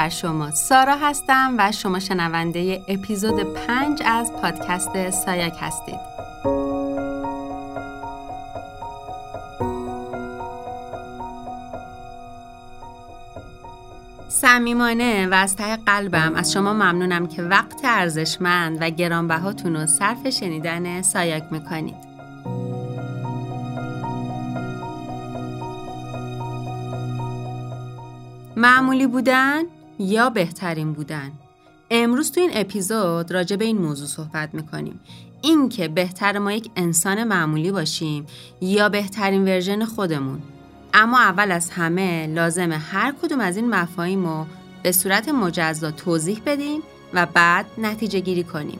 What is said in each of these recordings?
بر شما. سارا هستم و شما شنونده اپیزود 5 از پادکست سایک هستید. صمیمانه و از ته قلبم از شما ممنونم که وقت ارزشمند و گرانبهاتون رو صرف شنیدن سایک می‌کنید. معمولی بودن؟ یا بهترین بودن. امروز تو این اپیزود راجع به این موضوع صحبت می‌کنیم. اینکه بهتر ما یک انسان معمولی باشیم یا بهترین ورژن خودمون. اما اول از همه لازمه هر کدوم از این مفاهیم رو به صورت مجزا توضیح بدیم و بعد نتیجه گیری کنیم.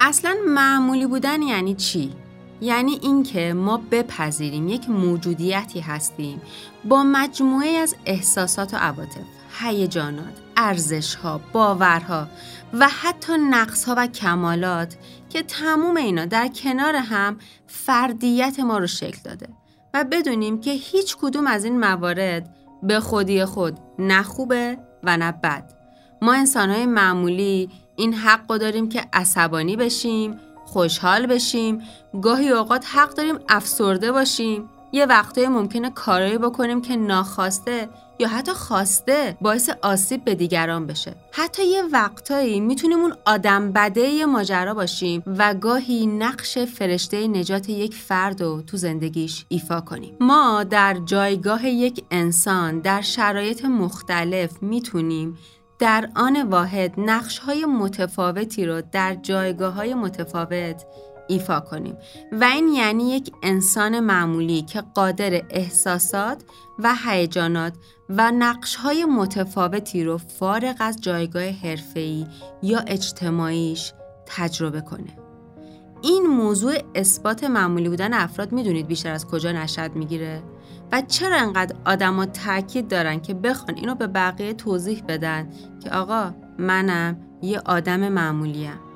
اصلا معمولی بودن یعنی چی؟ یعنی اینکه ما بپذیریم یک موجودیتی هستیم با مجموعه از احساسات و عواطف، هیجانات، ارزشها، باورها و حتی نقصها و کمالات که تموم اینا در کنار هم فردیت ما رو شکل داده و بدونیم که هیچ کدوم از این موارد به خودی خود نه خوبه و نه بد. ما انسانهای معمولی این حق داریم که عصبانی بشیم، خوشحال بشیم گاهی اوقات حق داریم افسرده باشیم یه وقتایی ممکنه کارایی بکنیم که ناخواسته یا حتی خواسته باعث آسیب به دیگران بشه. حتی یه وقتایی می‌تونیم اون آدم بده ماجرا باشیم و گاهی نقش فرشته نجات یک فرد رو تو زندگیش ایفا کنیم. ما در جایگاه یک انسان در شرایط مختلف می‌تونیم در آن واحد نقش های متفاوتی رو در جایگاه های متفاوت ایفا کنیم و این یعنی یک انسان معمولی که قادر احساسات و هیجانات و نقش های متفاوتی رو فارغ از جایگاه حرفه‌ای یا اجتماعیش تجربه کنه. این موضوع اثبات معمولی بودن افراد می‌دونید بیشتر از کجا نشد می‌گیره؟ و چرا انقدر آدما تاکید دارن که بخوان اینو به بقیه توضیح بدن که آقا منم یه آدم معمولیم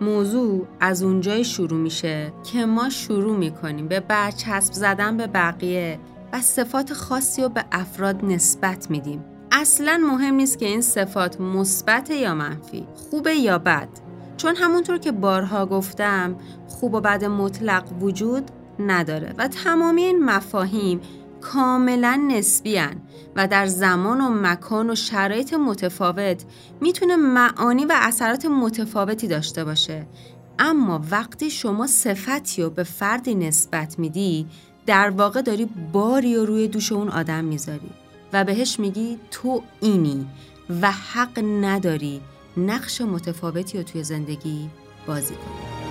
موضوع از اونجای شروع میشه که ما شروع می‌کنیم به برچسب زدن به بقیه و صفات خاصی رو به افراد نسبت میدیم. اصلا مهم نیست که این صفات مثبت یا منفی خوبه یا بد. چون همونطور که بارها گفتم خوب و بد مطلق وجود نداره و تمامی این مفاهیم کاملا نسبی و در زمان و مکان و شرایط متفاوت می‌تونه معانی و اثرات متفاوتی داشته باشه. اما وقتی شما صفتی رو به فردی نسبت میدی در واقع داری باری و روی دوش اون آدم می‌ذاری و بهش میگی تو اینی و حق نداری نقش متفاوتی رو توی زندگی بازی کنی.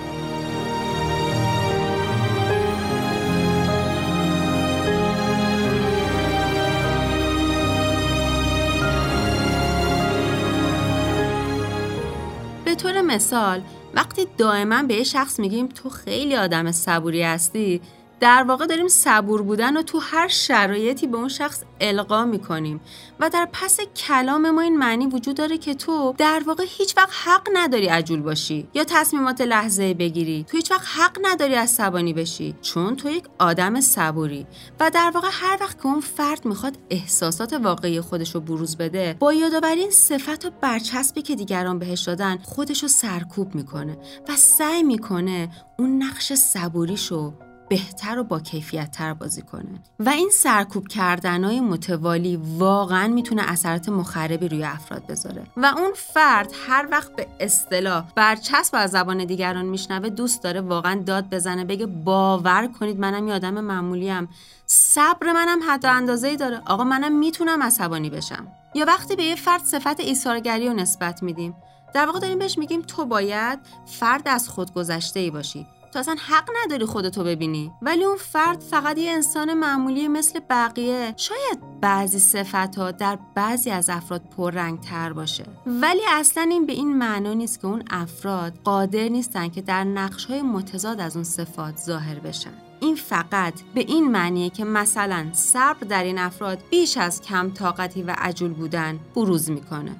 به طور مثال وقتی دائما به یه شخص میگیم تو خیلی آدم صبوری هستی در واقع داریم صبور بودن و تو هر شرایطی به اون شخص القا می‌کنیم. و در پس کلام ما این معنی وجود داره که تو در واقع هیچ وقت حق نداری عجول باشی یا تصمیمات لحظه بگیری. تو هیچ وقت حق نداری عصبانی بشی چون تو یک آدم صبوری. و در واقع هر وقت که اون فرد می‌خواد احساسات واقعی خودش رو بروز بده با یادآوری این صفت و برچسبی که دیگران بهش دادن خودش رو سرکوب می‌کنه و سعی می‌کنه اون نقش صبوریشو بهتر و با کیفیت تر بازی کنه. و این سرکوب کردنهای متوالی واقعا می‌تونه اثرات مخربی روی افراد بذاره. و اون فرد هر وقت به اصطلاح برچسب از زبان دیگران میشنوه دوست داره واقعا داد بزنه بگه باور کنید منم یه آدم معمولیم. صبر منم حتی اندازه داره. آقا منم می‌تونم عصبانی بشم. یا وقتی به یه فرد صفت ایثارگری رو نسبت میدیم. در واقع داریم بهش میگیم تو باید فرد از خودگذشته ای باشی. تو اصلا حق نداری خودتو ببینی. ولی اون فرد فقط یه انسان معمولی مثل بقیه. شاید بعضی صفت ها در بعضی از افراد پررنگ تر باشه. ولی اصلا این به این معنا نیست که اون افراد قادر نیستن که در نقش های متضاد از اون صفات ظاهر بشن. این فقط به این معنیه که مثلا صبر در این افراد بیش از کم طاقتی و عجول بودن بروز می‌کنه.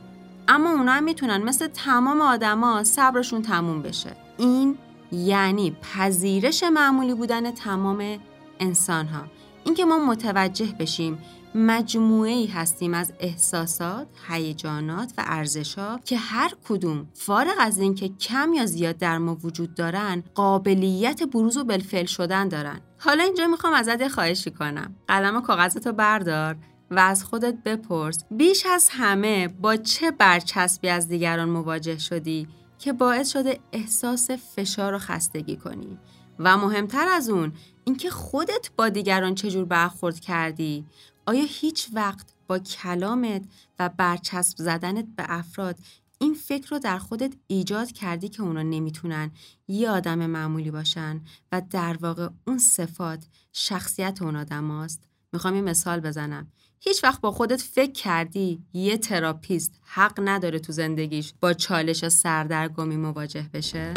اما اونا هم می‌تونن مثل تمام آدما صبرشون تموم بشه. این یعنی پذیرش معمولی بودن تمام انسان ها اینکه ما متوجه بشیم مجموعه ای هستیم از احساسات، هیجانات و ارزشها که هر کدوم فارغ از اینکه کم یا زیاد در ما وجود دارن قابلیت بروز و بالفعل شدن دارن. حالا اینجا می‌خوام ازت خواهشی کنم. قلم و کاغذتو بردار و از خودت بپرس. بیش از همه با چه برچسبی از دیگران مواجه شدی؟ که باعث شده احساس فشار و خستگی کنی. و مهمتر از اون اینکه خودت با دیگران چجور برخورد کردی. آیا هیچ وقت با کلامت و برچسب زدنت به افراد این فکر رو در خودت ایجاد کردی که اونا نمی‌تونن یه آدم معمولی باشن؟ و در واقع اون صفات شخصیت اون آدم هاست؟ می‌خوام یه مثال بزنم. هیچ وقت با خودت فکر کردی یه تراپیست حق نداره تو زندگیش با چالش و سردرگمی مواجه بشه؟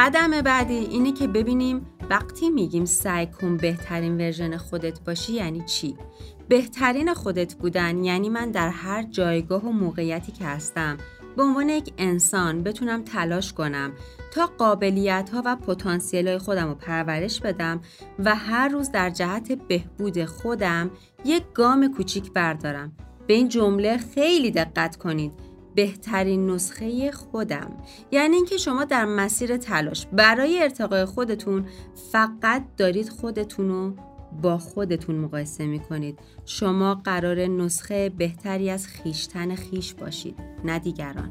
قدم بعدی اینه که ببینیم وقتی میگیم سعی کن بهترین ورژن خودت باشی یعنی چی؟ بهترین خودت بودن یعنی من در هر جایگاه و موقعیتی که هستم به عنوان یک انسان بتونم تلاش کنم تا قابلیت ها و پتانسیل های خودم رو پرورش بدم و هر روز در جهت بهبود خودم یک گام کوچیک بردارم. به این جمله خیلی دقت کنید. بهترین نسخه خودم. یعنی اینکه شما در مسیر تلاش برای ارتقای خودتون فقط دارید خودتون رو با خودتون مقایسه می کنید شما قرار نسخه بهتری از خیشتن خیش باشید نه دیگران.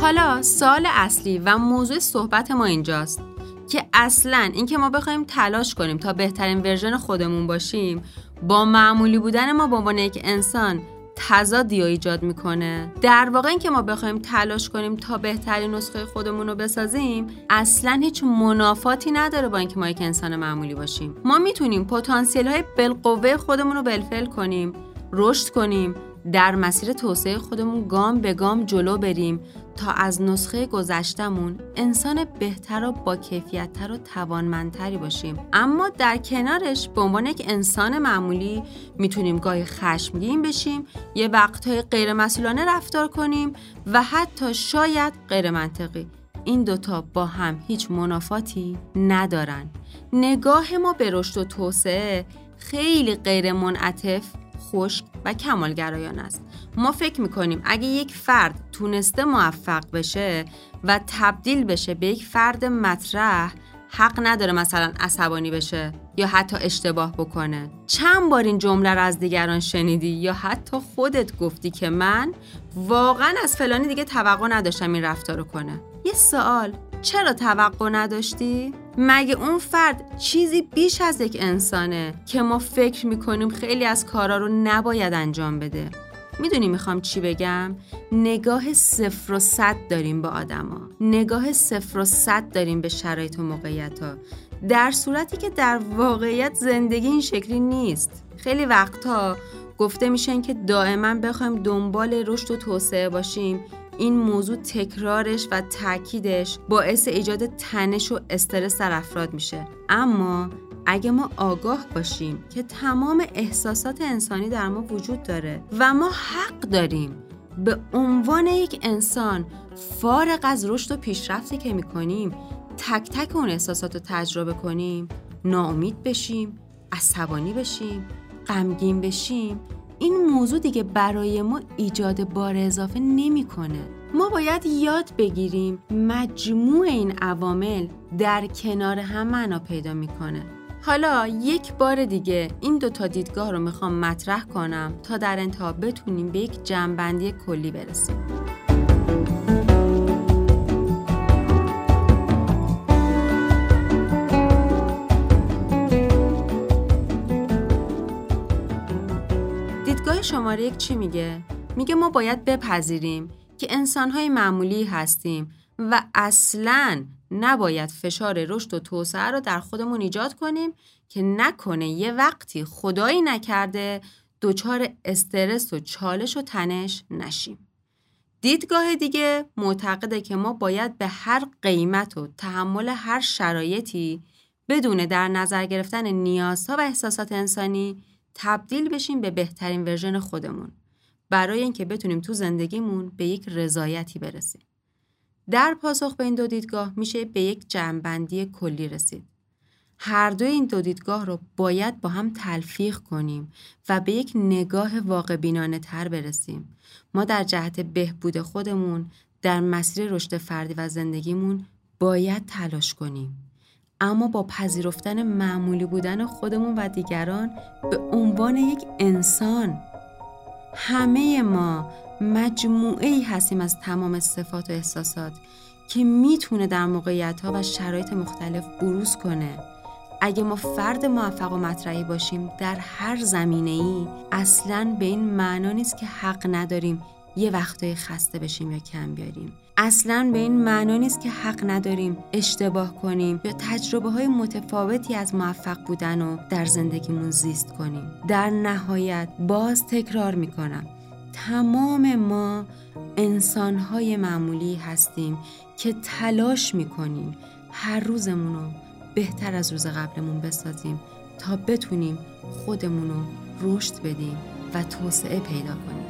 حالا سال اصلی و موضوع صحبت ما اینجاست. که اصلا اینکه ما بخوایم تلاش کنیم تا بهترین ورژن خودمون باشیم با معمولی بودن ما به عنوان یک انسان تضادی ایجاد می‌کنه. در واقع اینکه ما بخوایم تلاش کنیم تا بهترین نسخه خودمون رو بسازیم اصلا هیچ منافاتی نداره با اینکه ما یک انسان معمولی باشیم. ما می‌تونیم پتانسیل های بالقوه خودمون رو بلفل کنیم رشد کنیم در مسیر توسعه خودمون گام به گام جلو بریم. تا از نسخه گذشتمون انسان بهتر و با کیفیتتر و توانمندتری باشیم. اما در کنارش به عنوان یک انسان معمولی می‌تونیم گاهی خشمگین بشیم یه وقتهای غیر مسئولانه رفتار کنیم و حتی شاید غیر منطقی این دوتا با هم هیچ منافاتی ندارن. نگاه ما به رشد و توسعه خیلی غیر منعطف خشک و کمالگرایان است. ما فکر می‌کنیم اگه یک فرد تونسته موفق بشه و تبدیل بشه به یک فرد مطرح حق نداره مثلا عصبانی بشه یا حتی اشتباه بکنه. چند بار این جمله رو از دیگران شنیدی یا حتی خودت گفتی که من واقعا از فلانی دیگه توقع نداشتم این رفتار رو کنه؟ یه سوال چرا توقع نداشتی؟ مگه اون فرد چیزی بیش از یک انسانه که ما فکر می‌کنیم خیلی از کارا رو نباید انجام بده؟ می‌دونی می‌خوام چی بگم؟ نگاه صفر و صد داریم به آدما. نگاه صفر و صد داریم به شرایط و موقعیت ها در صورتی که در واقعیت زندگی این شکلی نیست. خیلی وقتها گفته میشن که دائما بخوایم دنبال رشد و توسعه باشیم این موضوع تکرارش و تاکیدش باعث ایجاد تنش و استرس در افراد میشه. اما اگه ما آگاه باشیم که تمام احساسات انسانی در ما وجود داره و ما حق داریم به عنوان یک انسان فارغ از رشد و پیشرفتی که می‌کنیم تک تک اون احساسات رو تجربه کنیم ناامید بشیم عصبانی بشیم غمگین بشیم این موضوع دیگه برای ما ایجاد بار اضافه نمی‌کنه. ما باید یاد بگیریم مجموع این عوامل در کنار هم معنا پیدا می‌کنه. حالا یک بار دیگه این دوتا دیدگاه رو می‌خوام مطرح کنم تا در انتها بتونیم به یک جنبندی کلی برسیم. شماره یک چی میگه؟ میگه ما باید بپذیریم که انسانهای معمولی هستیم و اصلا نباید فشار رشد و توسعه رو در خودمون ایجاد کنیم که نکنه یه وقتی خدایی نکرده دچار استرس و چالش و تنش نشیم. دیدگاه دیگه معتقده که ما باید به هر قیمت و تحمل هر شرایطی بدون در نظر گرفتن نیازها و احساسات انسانی تبدیل بشیم به بهترین ورژن خودمون برای اینکه بتونیم تو زندگیمون به یک رضایتی برسیم. در پاسخ به این دو دیدگاه میشه به یک جمعبندی کلی رسید. هر دو این دو دیدگاه رو باید با هم تلفیق کنیم و به یک نگاه واقع بینانه تر برسیم. ما در جهت بهبود خودمون در مسیر رشد فردی و زندگیمون باید تلاش کنیم. اما با پذیرفتن معمولی بودن خودمون و دیگران به عنوان یک انسان. همه ما مجموعه ای هستیم از تمام صفات و احساسات که می‌تونه در موقعیت ها و شرایط مختلف بروز کنه. اگه ما فرد موفق و مطرحی باشیم در هر زمینه ای اصلا به این معنا نیست که حق نداریم یه وقتای خسته بشیم یا کم بیاریم. اصلا به این معنا نیست که حق نداریم اشتباه کنیم یا تجربه های متفاوتی از موفق بودن و در زندگیمون زیست کنیم. در نهایت باز تکرار می‌کنم تمام ما انسان های معمولی هستیم که تلاش می‌کنیم هر روزمون رو بهتر از روز قبلمون بسازیم تا بتونیم خودمون رو رشد بدیم و توسعه پیدا کنیم.